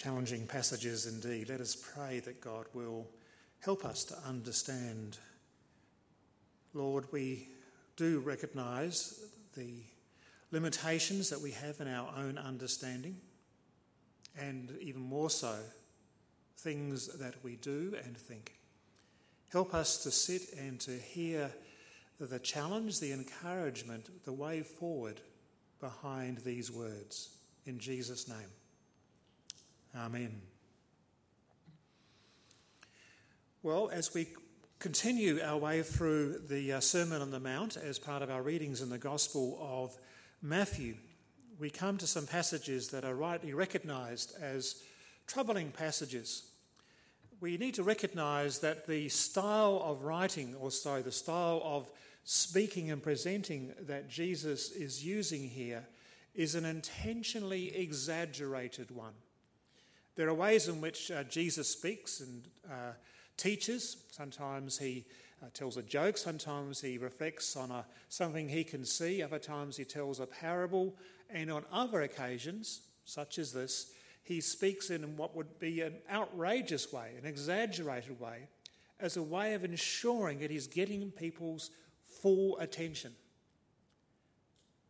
Challenging passages indeed. Let us pray that God will help us to understand. Lord, we do recognise the limitations that we have in our own understanding, and even more so, things that we do and think. Help us to sit and to hear the challenge, the encouragement, the way forward behind these words. In Jesus' name. Amen. Well, as we continue our way through the uh, Sermon on the Mount as part of our readings in the Gospel of Matthew, we come to some passages that are rightly recognised as troubling passages. We need to recognise that the style of writing, or sorry, the style of speaking and presenting that Jesus is using here is an intentionally exaggerated one. There are ways in which uh, Jesus speaks and uh, teaches. Sometimes he uh, tells a joke, sometimes he reflects on a, something he can see, other times he tells a parable, and on other occasions, such as this, he speaks in what would be an outrageous way, an exaggerated way, as a way of ensuring that he's getting people's full attention.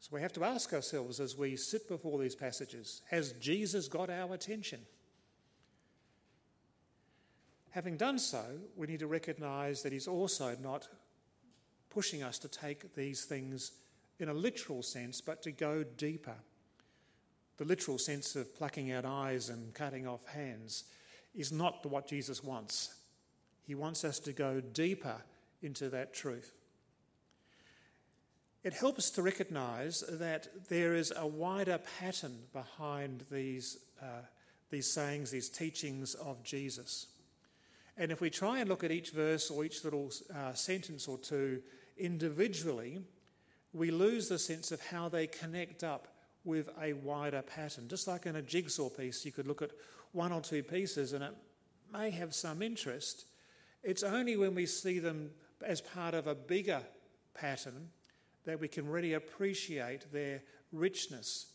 So we have to ask ourselves as we sit before these passages has Jesus got our attention? Having done so, we need to recognize that he's also not pushing us to take these things in a literal sense, but to go deeper. The literal sense of plucking out eyes and cutting off hands is not what Jesus wants. He wants us to go deeper into that truth. It helps to recognize that there is a wider pattern behind these, uh, these sayings, these teachings of Jesus. And if we try and look at each verse or each little uh, sentence or two individually, we lose the sense of how they connect up with a wider pattern. Just like in a jigsaw piece, you could look at one or two pieces and it may have some interest. It's only when we see them as part of a bigger pattern that we can really appreciate their richness.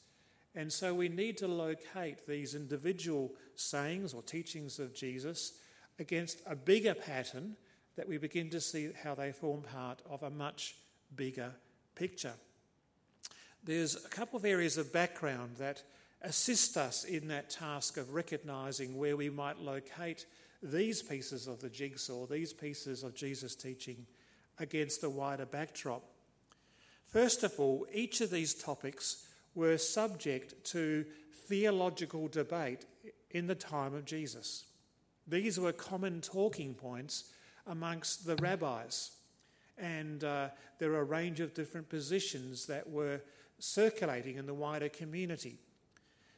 And so we need to locate these individual sayings or teachings of Jesus against a bigger pattern that we begin to see how they form part of a much bigger picture. There's a couple of areas of background that assist us in that task of recognizing where we might locate these pieces of the jigsaw, these pieces of Jesus' teaching against a wider backdrop. First of all, each of these topics were subject to theological debate in the time of Jesus. These were common talking points amongst the rabbis. And uh, there are a range of different positions that were circulating in the wider community.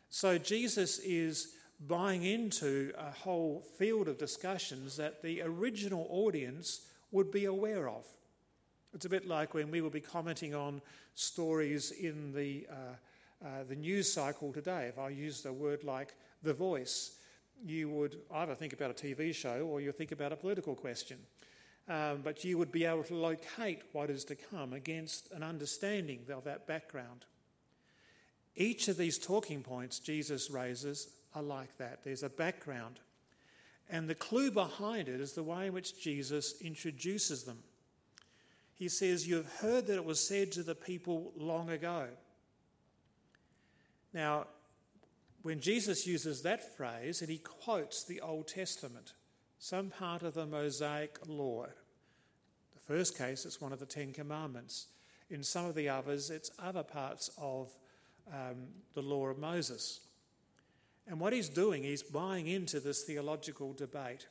So Jesus is buying into a whole field of discussions that the original audience would be aware of. It's a bit like when we will be commenting on stories in the, uh, uh, the news cycle today. If I use a word like The Voice, you would either think about a TV show or you think about a political question. Um, but you would be able to locate what is to come against an understanding of that background. Each of these talking points Jesus raises are like that. There's a background. And the clue behind it is the way in which Jesus introduces them. He says, You have heard that it was said to the people long ago. Now, when Jesus uses that phrase and he quotes the Old Testament, some part of the Mosaic law. The first case, it's one of the Ten Commandments. In some of the others, it's other parts of um, the law of Moses. And what he's doing, he's buying into this theological debate.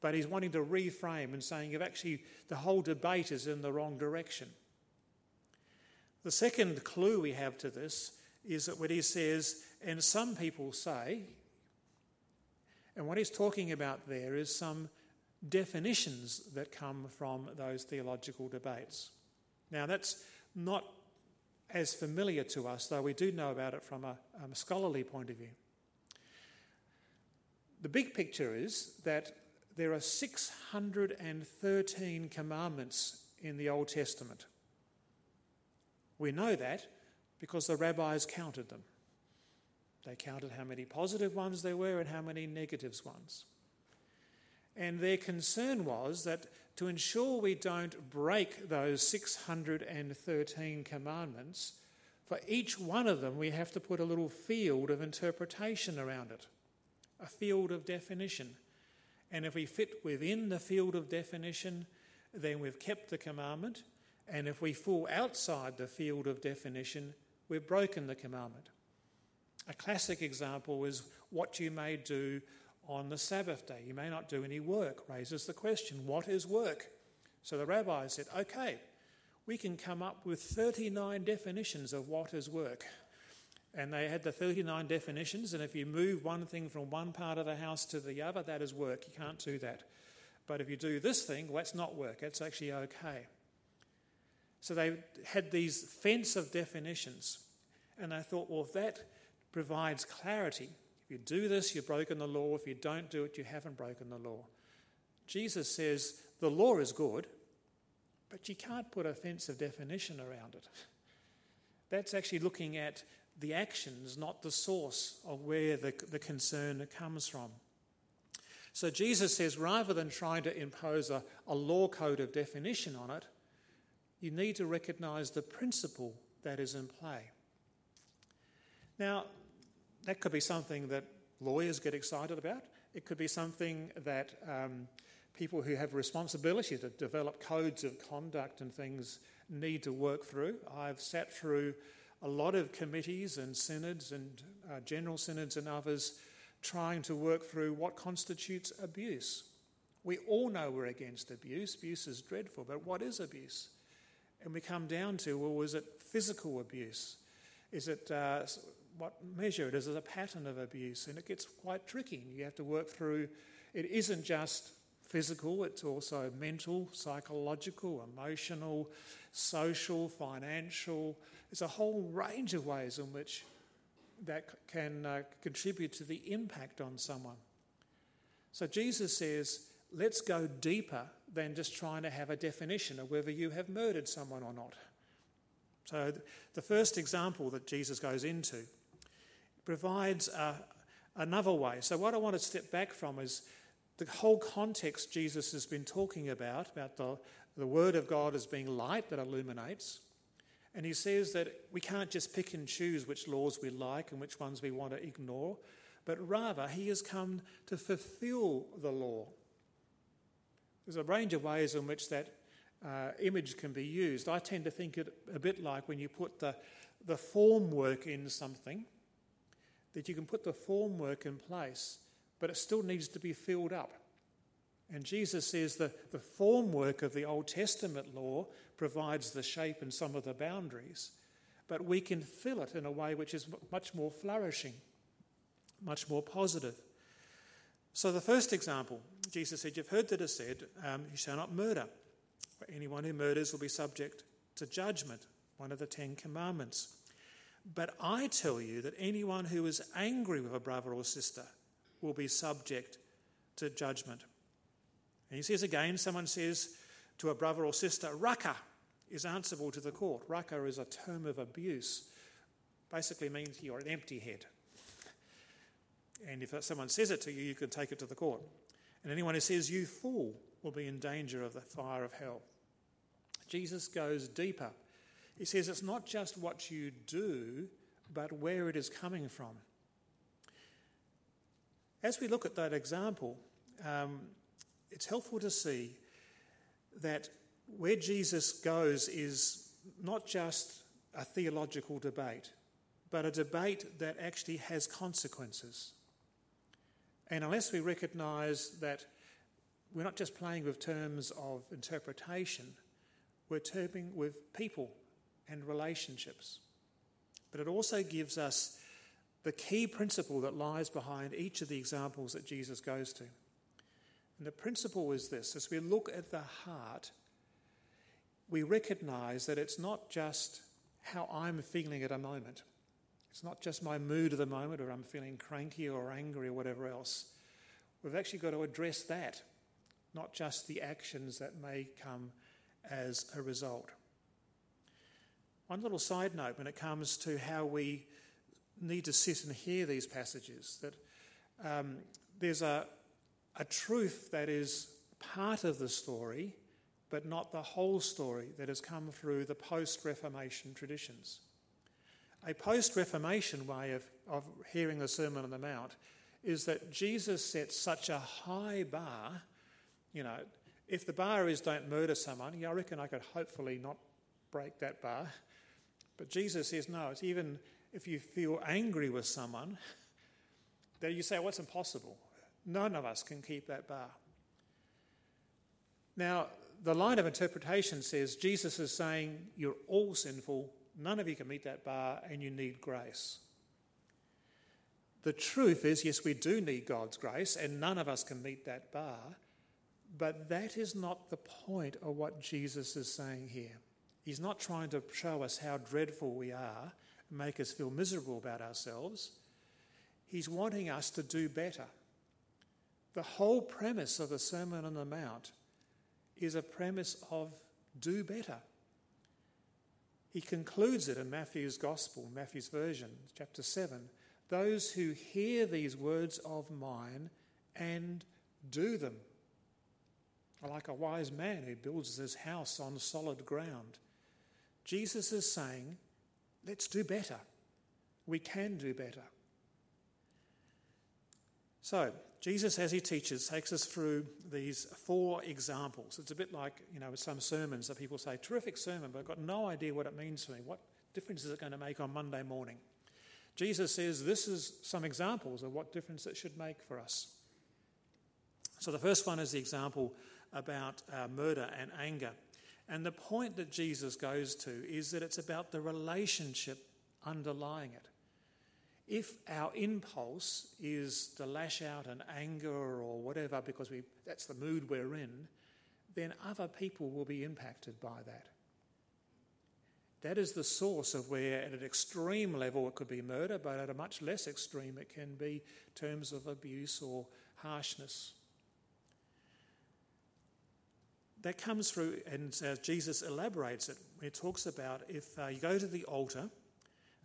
But he's wanting to reframe and saying, actually the whole debate is in the wrong direction. The second clue we have to this is that when he says, and some people say, and what he's talking about there is some definitions that come from those theological debates. Now, that's not as familiar to us, though we do know about it from a, scholarly point of view. The big picture is that there are 613 commandments in the Old Testament. We know that because the rabbis counted them. They counted how many positive ones there were and how many negatives ones. And their concern was that to ensure we don't break those 613 commandments, for each one of them we have to put a little field of interpretation around it, a field of definition. And if we fit within the field of definition, then we've kept the commandment. And if we fall outside the field of definition, we've broken the commandment. A classic example is what you may do on the Sabbath day. You may not do any work, raises the question what is work? So the rabbi said, okay, we can come up with 39 definitions of what is work. And they had the 39 definitions, and if you move one thing from one part of the house to the other, that is work. You can't do that. But if you do this thing, well, that's not work. It's actually okay. So they had these fence of definitions, and I thought, well, that provides clarity, if you do this, you've broken the law. If you don't do it, you haven't broken the law. Jesus says the law is good, but you can't put a fence of definition around it. That's actually looking at the actions, not the source of where the, the concern comes from. So Jesus says rather than trying to impose a, a law code of definition on it, you need to recognize the principle that is in play. Now, that could be something that lawyers get excited about. It could be something that um, people who have responsibility to develop codes of conduct and things need to work through. I've sat through a lot of committees and synods and uh, general synods and others trying to work through what constitutes abuse. We all know we're against abuse. Abuse is dreadful, but what is abuse? And we come down to well, is it physical abuse? Is it uh, what measure it as Is a pattern of abuse? And it gets quite tricky. You have to work through it isn't just physical, it's also mental, psychological, emotional, social, financial. There's a whole range of ways in which that can uh, contribute to the impact on someone. So Jesus says, let's go deeper than just trying to have a definition of whether you have murdered someone or not. So the first example that Jesus goes into provides a, another way. So what I want to step back from is the whole context Jesus has been talking about, about the, the Word of God as being light that illuminates. And he says that we can't just pick and choose which laws we like and which ones we want to ignore, but rather he has come to fulfill the law. There's a range of ways in which that uh, image can be used. I tend to think it a bit like when you put the, the form work in something, that you can put the form work in place but it still needs to be filled up. And Jesus says the, the formwork of the Old Testament law provides the shape and some of the boundaries, but we can fill it in a way which is much more flourishing, much more positive. So, the first example, Jesus said, You've heard that it said, um, You shall not murder. But anyone who murders will be subject to judgment, one of the Ten Commandments. But I tell you that anyone who is angry with a brother or sister will be subject to judgment. And he says again, someone says to a brother or sister, Raca is answerable to the court. Raca is a term of abuse. Basically means you're an empty head. And if someone says it to you, you can take it to the court. And anyone who says, You fool, will be in danger of the fire of hell. Jesus goes deeper. He says it's not just what you do, but where it is coming from. As we look at that example, um, it's helpful to see that where Jesus goes is not just a theological debate, but a debate that actually has consequences. And unless we recognize that we're not just playing with terms of interpretation, we're terming with people and relationships. But it also gives us the key principle that lies behind each of the examples that Jesus goes to. And the principle is this as we look at the heart, we recognize that it's not just how I'm feeling at a moment. It's not just my mood at the moment, or I'm feeling cranky or angry or whatever else. We've actually got to address that, not just the actions that may come as a result. One little side note when it comes to how we need to sit and hear these passages. That um, there's a, a truth that is part of the story, but not the whole story that has come through the post Reformation traditions. A post Reformation way of, of hearing the Sermon on the Mount is that Jesus sets such a high bar. You know, if the bar is don't murder someone, yeah, I reckon I could hopefully not break that bar. But Jesus says, no, it's even if you feel angry with someone, that you say, what's impossible? None of us can keep that bar. Now, the line of interpretation says Jesus is saying, You're all sinful, none of you can meet that bar, and you need grace. The truth is, yes, we do need God's grace, and none of us can meet that bar, but that is not the point of what Jesus is saying here. He's not trying to show us how dreadful we are, make us feel miserable about ourselves. He's wanting us to do better. The whole premise of the Sermon on the Mount is a premise of do better. He concludes it in Matthew's Gospel, Matthew's version, chapter 7. Those who hear these words of mine and do them are like a wise man who builds his house on solid ground. Jesus is saying, let's do better. We can do better. So, Jesus, as he teaches, takes us through these four examples. It's a bit like, you know, some sermons that people say, terrific sermon, but I've got no idea what it means to me. What difference is it going to make on Monday morning? Jesus says this is some examples of what difference it should make for us. So the first one is the example about uh, murder and anger. And the point that Jesus goes to is that it's about the relationship underlying it if our impulse is to lash out in anger or whatever because we, that's the mood we're in, then other people will be impacted by that. That is the source of where, at an extreme level, it could be murder, but at a much less extreme, it can be terms of abuse or harshness. That comes through, and as Jesus elaborates it, he talks about if uh, you go to the altar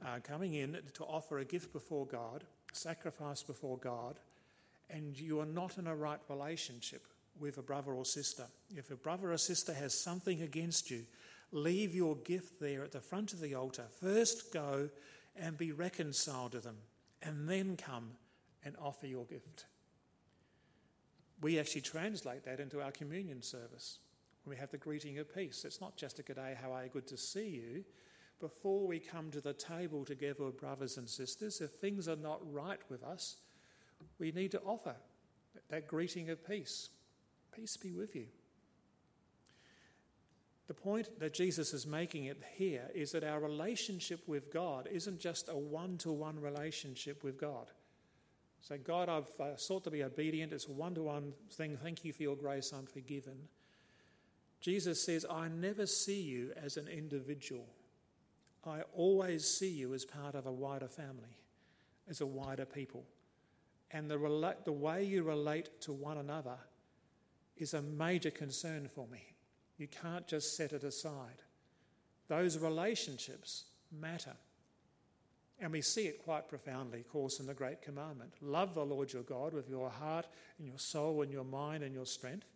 uh, coming in to offer a gift before God, sacrifice before God, and you are not in a right relationship with a brother or sister. If a brother or sister has something against you, leave your gift there at the front of the altar. First go and be reconciled to them, and then come and offer your gift. We actually translate that into our communion service. When we have the greeting of peace, it's not just a good day, how are you, good to see you before we come to the table together brothers and sisters, if things are not right with us, we need to offer that greeting of peace. Peace be with you. The point that Jesus is making it here is that our relationship with God isn't just a one to one relationship with God. So, God, I've uh, sought to be obedient. It's a one to one thing. Thank you for your grace. I'm forgiven. Jesus says, I never see you as an individual. I always see you as part of a wider family, as a wider people. And the, rela- the way you relate to one another is a major concern for me. You can't just set it aside. Those relationships matter. And we see it quite profoundly, of course, in the Great Commandment. Love the Lord your God with your heart and your soul and your mind and your strength.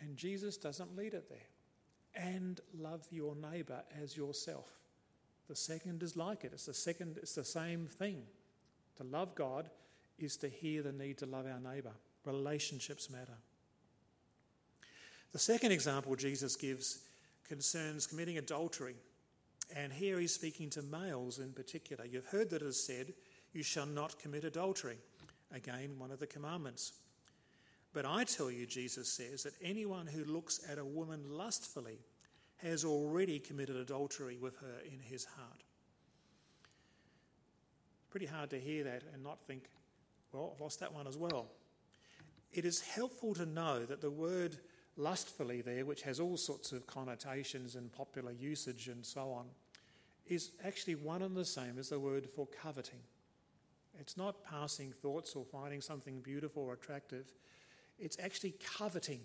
And Jesus doesn't lead it there and love your neighbor as yourself. The second is like it. It's the second, it's the same thing. To love God is to hear the need to love our neighbor. Relationships matter. The second example Jesus gives concerns committing adultery. And here he's speaking to males in particular. You've heard that it is said, You shall not commit adultery. Again, one of the commandments. But I tell you, Jesus says, that anyone who looks at a woman lustfully has already committed adultery with her in his heart. Pretty hard to hear that and not think, well, I've lost that one as well. It is helpful to know that the word lustfully there, which has all sorts of connotations and popular usage and so on, is actually one and the same as the word for coveting. It's not passing thoughts or finding something beautiful or attractive. It's actually coveting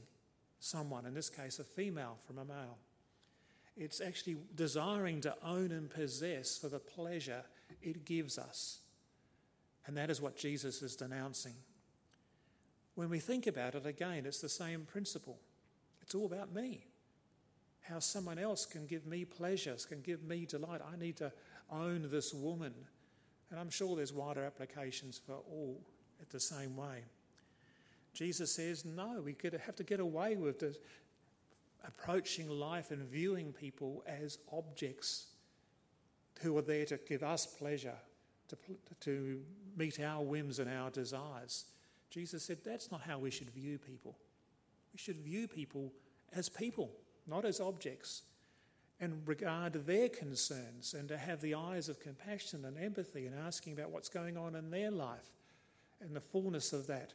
someone, in this case, a female from a male. It's actually desiring to own and possess for the pleasure it gives us. And that is what Jesus is denouncing. When we think about it again, it's the same principle. It's all about me. How someone else can give me pleasures, can give me delight. I need to own this woman. And I'm sure there's wider applications for all at the same way. Jesus says, no, we have to get away with the approaching life and viewing people as objects who are there to give us pleasure, to, to meet our whims and our desires. Jesus said that's not how we should view people. We should view people as people, not as objects, and regard their concerns and to have the eyes of compassion and empathy and asking about what's going on in their life and the fullness of that,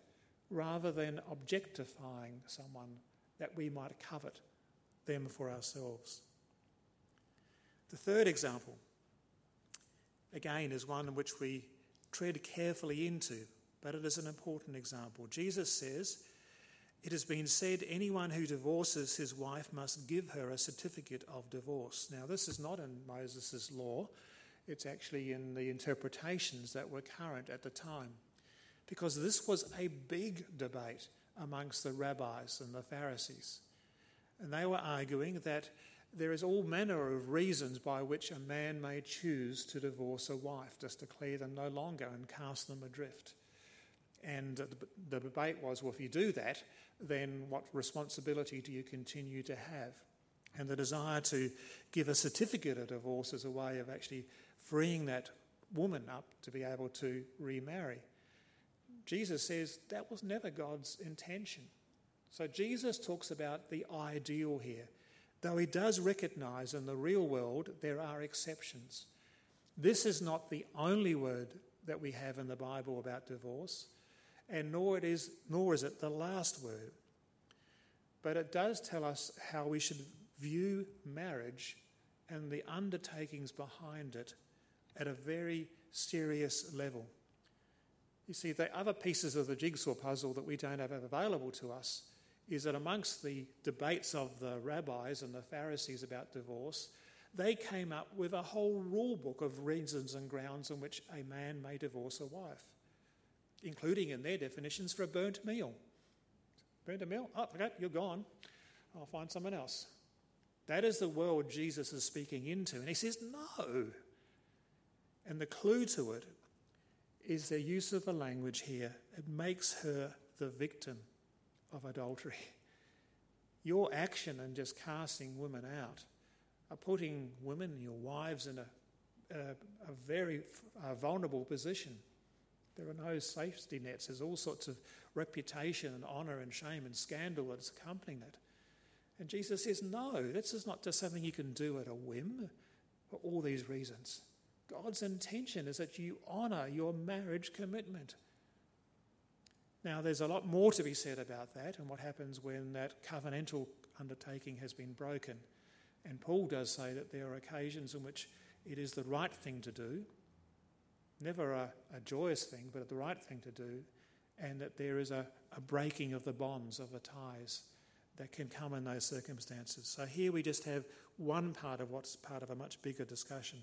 rather than objectifying someone that we might covet them for ourselves. The third example, again, is one in which we tread carefully into, but it is an important example. Jesus says, It has been said, anyone who divorces his wife must give her a certificate of divorce. Now, this is not in Moses' law, it's actually in the interpretations that were current at the time. Because this was a big debate amongst the rabbis and the Pharisees. And they were arguing that there is all manner of reasons by which a man may choose to divorce a wife, just declare them no longer and cast them adrift. And the debate was well, if you do that, then what responsibility do you continue to have? And the desire to give a certificate of divorce as a way of actually freeing that woman up to be able to remarry. Jesus says that was never God's intention. So Jesus talks about the ideal here, though he does recognize in the real world there are exceptions. This is not the only word that we have in the Bible about divorce, and nor, it is, nor is it the last word. But it does tell us how we should view marriage and the undertakings behind it at a very serious level. You see, the other pieces of the jigsaw puzzle that we don't have available to us is that amongst the debates of the rabbis and the Pharisees about divorce, they came up with a whole rule book of reasons and grounds on which a man may divorce a wife, including in their definitions for a burnt meal. Burnt a meal? Oh, okay, you're gone. I'll find someone else. That is the world Jesus is speaking into. And he says, no. And the clue to it is the use of the language here. It makes her the victim of adultery. Your action in just casting women out are putting women, your wives, in a, a, a very uh, vulnerable position. There are no safety nets. There's all sorts of reputation and honour and shame and scandal that's accompanying it. And Jesus says, no, this is not just something you can do at a whim for all these reasons. God's intention is that you honour your marriage commitment. Now, there's a lot more to be said about that and what happens when that covenantal undertaking has been broken. And Paul does say that there are occasions in which it is the right thing to do, never a, a joyous thing, but the right thing to do, and that there is a, a breaking of the bonds, of the ties that can come in those circumstances. So here we just have one part of what's part of a much bigger discussion.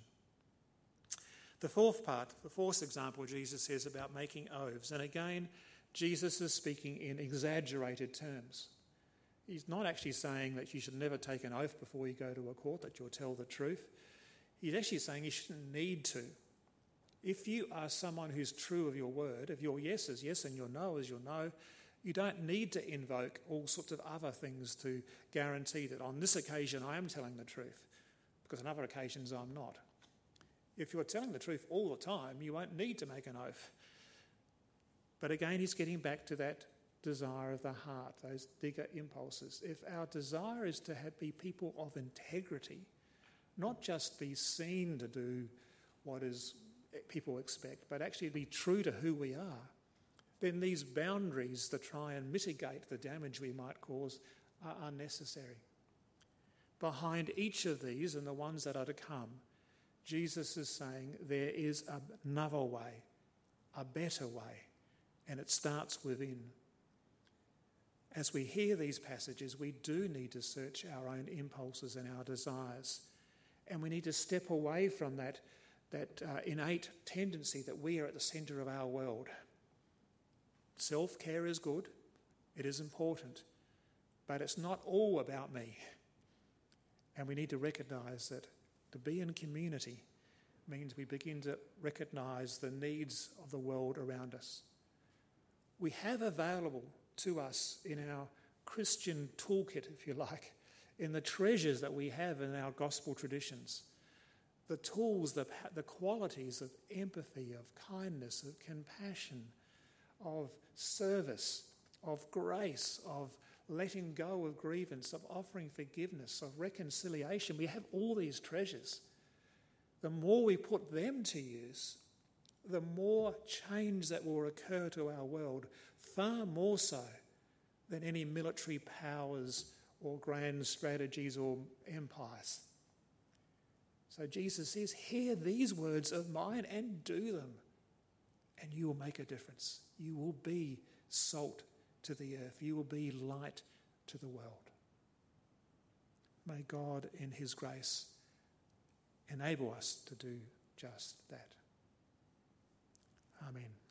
The fourth part, the fourth example, Jesus says about making oaths. And again, Jesus is speaking in exaggerated terms. He's not actually saying that you should never take an oath before you go to a court, that you'll tell the truth. He's actually saying you shouldn't need to. If you are someone who's true of your word, if your yes is yes and your no is your no, you don't need to invoke all sorts of other things to guarantee that on this occasion I am telling the truth, because on other occasions I'm not. If you're telling the truth all the time, you won't need to make an oath. But again, he's getting back to that desire of the heart, those bigger impulses. If our desire is to have, be people of integrity, not just be seen to do what is eh, people expect, but actually be true to who we are, then these boundaries to try and mitigate the damage we might cause are unnecessary. Behind each of these and the ones that are to come, Jesus is saying there is another way, a better way and it starts within. As we hear these passages, we do need to search our own impulses and our desires. And we need to step away from that that uh, innate tendency that we are at the centre of our world. Self care is good, it is important, but it's not all about me. And we need to recognise that to be in community means we begin to recognise the needs of the world around us. We have available to us in our Christian toolkit, if you like, in the treasures that we have in our gospel traditions, the tools, the, the qualities of empathy, of kindness, of compassion, of service, of grace, of letting go of grievance, of offering forgiveness, of reconciliation. We have all these treasures. The more we put them to use, the more change that will occur to our world, far more so than any military powers or grand strategies or empires. So Jesus says, Hear these words of mine and do them, and you will make a difference. You will be salt to the earth. You will be light to the world. May God, in His grace, enable us to do just that. Amen.